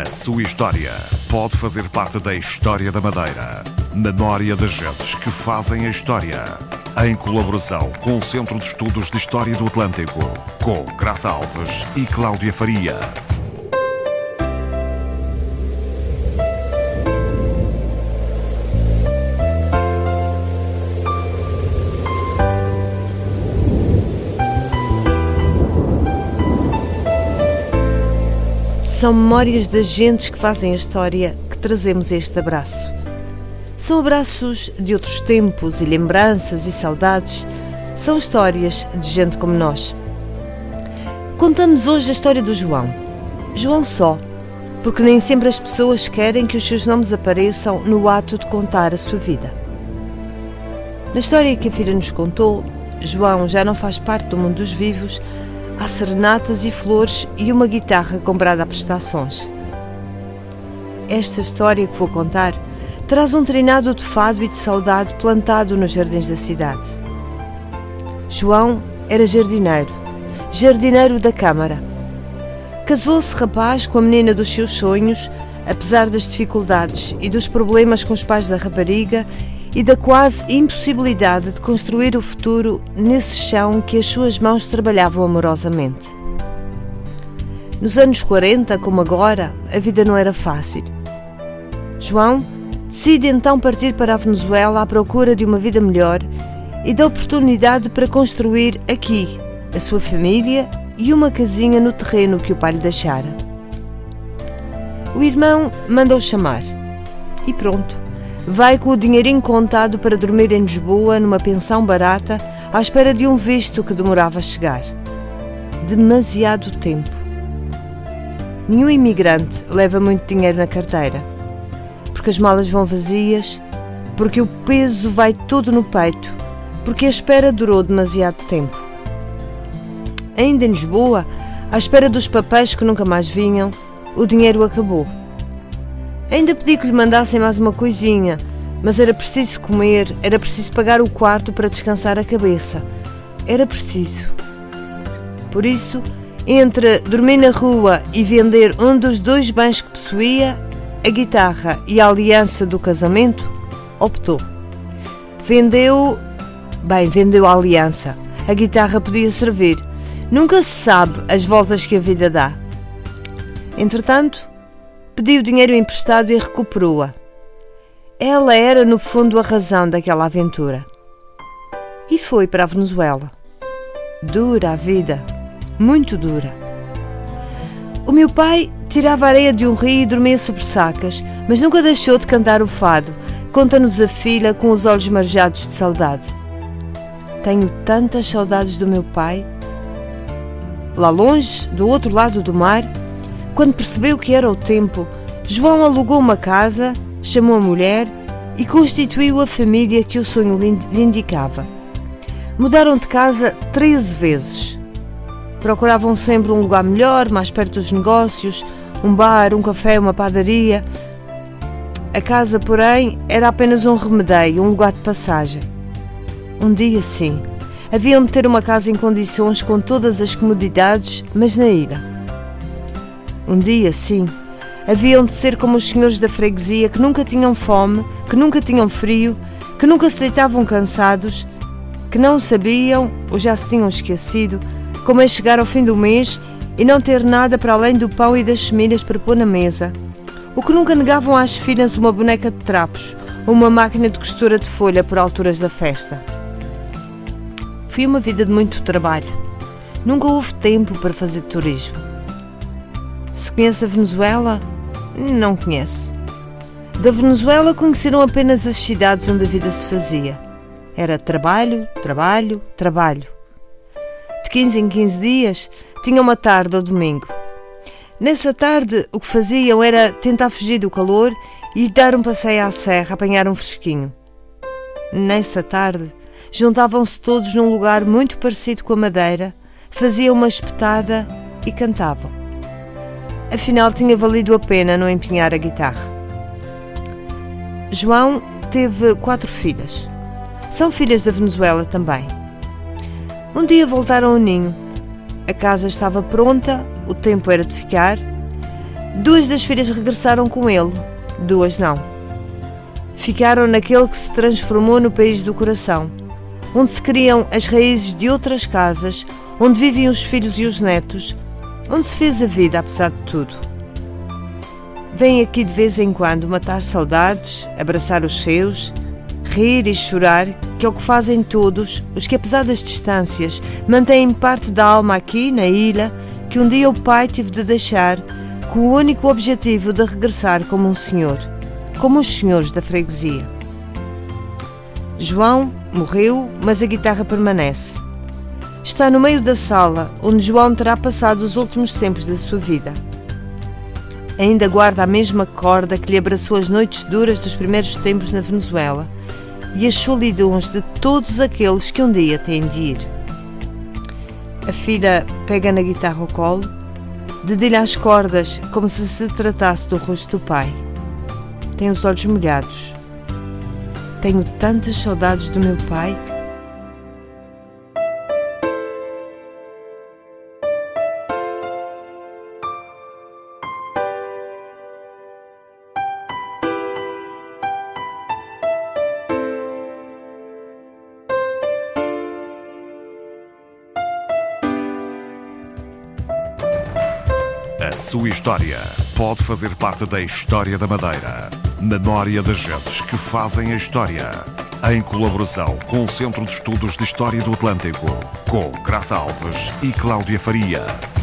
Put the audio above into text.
A sua história pode fazer parte da história da Madeira. Memória das gentes que fazem a história. Em colaboração com o Centro de Estudos de História do Atlântico, com Graça Alves e Cláudia Faria. São memórias das gentes que fazem a história que trazemos este abraço. São abraços de outros tempos e lembranças e saudades. São histórias de gente como nós. Contamos hoje a história do João. João só, porque nem sempre as pessoas querem que os seus nomes apareçam no ato de contar a sua vida. Na história que a filha nos contou, João já não faz parte do mundo dos vivos, Há serenatas e flores e uma guitarra comprada a prestações. Esta história que vou contar traz um trinado de fado e de saudade plantado nos jardins da cidade. João era jardineiro, jardineiro da Câmara. Casou-se rapaz com a menina dos seus sonhos, apesar das dificuldades e dos problemas com os pais da rapariga e da quase impossibilidade de construir o futuro nesse chão que as suas mãos trabalhavam amorosamente. Nos anos 40, como agora, a vida não era fácil. João decide então partir para a Venezuela à procura de uma vida melhor e da oportunidade para construir aqui a sua família e uma casinha no terreno que o pai lhe deixara. O irmão mandou chamar e pronto vai com o dinheirinho contado para dormir em Lisboa numa pensão barata à espera de um visto que demorava a chegar. Demasiado tempo. Nenhum imigrante leva muito dinheiro na carteira, porque as malas vão vazias, porque o peso vai todo no peito, porque a espera durou demasiado tempo. Ainda em Lisboa, à espera dos papéis que nunca mais vinham, o dinheiro acabou. Ainda pedi que lhe mandassem mais uma coisinha, mas era preciso comer, era preciso pagar o quarto para descansar a cabeça. Era preciso. Por isso, entre dormir na rua e vender um dos dois bens que possuía, a guitarra e a aliança do casamento, optou. Vendeu. Bem, vendeu a aliança. A guitarra podia servir. Nunca se sabe as voltas que a vida dá. Entretanto, pediu dinheiro emprestado e recuperou-a. Ela era, no fundo, a razão daquela aventura. E foi para a Venezuela. Dura a vida, muito dura. O meu pai tirava areia de um rio e dormia sobre sacas, mas nunca deixou de cantar o fado. Conta-nos a filha com os olhos marejados de saudade. Tenho tantas saudades do meu pai. Lá longe, do outro lado do mar, quando percebeu que era o tempo, João alugou uma casa, chamou a mulher e constituiu a família que o sonho lhe indicava. Mudaram de casa 13 vezes. Procuravam sempre um lugar melhor, mais perto dos negócios, um bar, um café, uma padaria. A casa, porém, era apenas um remedeio, um lugar de passagem. Um dia, sim, haviam de ter uma casa em condições com todas as comodidades, mas na ilha. Um dia, sim, haviam de ser como os senhores da freguesia que nunca tinham fome, que nunca tinham frio, que nunca se deitavam cansados, que não sabiam, ou já se tinham esquecido, como é chegar ao fim do mês e não ter nada para além do pão e das semilhas para pôr na mesa, ou que nunca negavam às filhas uma boneca de trapos ou uma máquina de costura de folha por alturas da festa. Foi uma vida de muito trabalho. Nunca houve tempo para fazer turismo. Se conhece a Venezuela? Não conhece. Da Venezuela conheceram apenas as cidades onde a vida se fazia. Era trabalho, trabalho, trabalho. De 15 em 15 dias tinha uma tarde ao domingo. Nessa tarde, o que faziam era tentar fugir do calor e dar um passeio à serra, apanhar um fresquinho. Nessa tarde, juntavam-se todos num lugar muito parecido com a Madeira, faziam uma espetada e cantavam. Afinal, tinha valido a pena não empenhar a guitarra. João teve quatro filhas. São filhas da Venezuela também. Um dia voltaram ao ninho. A casa estava pronta, o tempo era de ficar. Duas das filhas regressaram com ele, duas não. Ficaram naquele que se transformou no país do coração, onde se criam as raízes de outras casas, onde vivem os filhos e os netos, onde se fez a vida apesar de tudo. Vêm aqui de vez em quando matar saudades, abraçar os seus, rir e chorar, que é o que fazem todos os que, apesar das distâncias, mantêm parte da alma aqui na ilha que um dia o pai teve de deixar, com o único objetivo de regressar como um senhor, como os senhores da freguesia. João morreu, mas a guitarra permanece. Está no meio da sala onde João terá passado os últimos tempos da sua vida. Ainda guarda a mesma corda que lhe abraçou as noites duras dos primeiros tempos na Venezuela e as solidões de todos aqueles que um dia têm de ir. A filha pega na guitarra ao colo, dedilha as cordas como se se tratasse do rosto do pai. Tem os olhos molhados. Tenho tantas saudades do meu pai. Sua história pode fazer parte da história da Madeira. Memória das gentes que fazem a história. Em colaboração com o Centro de Estudos de História do Atlântico, com Graça Alves e Cláudia Faria.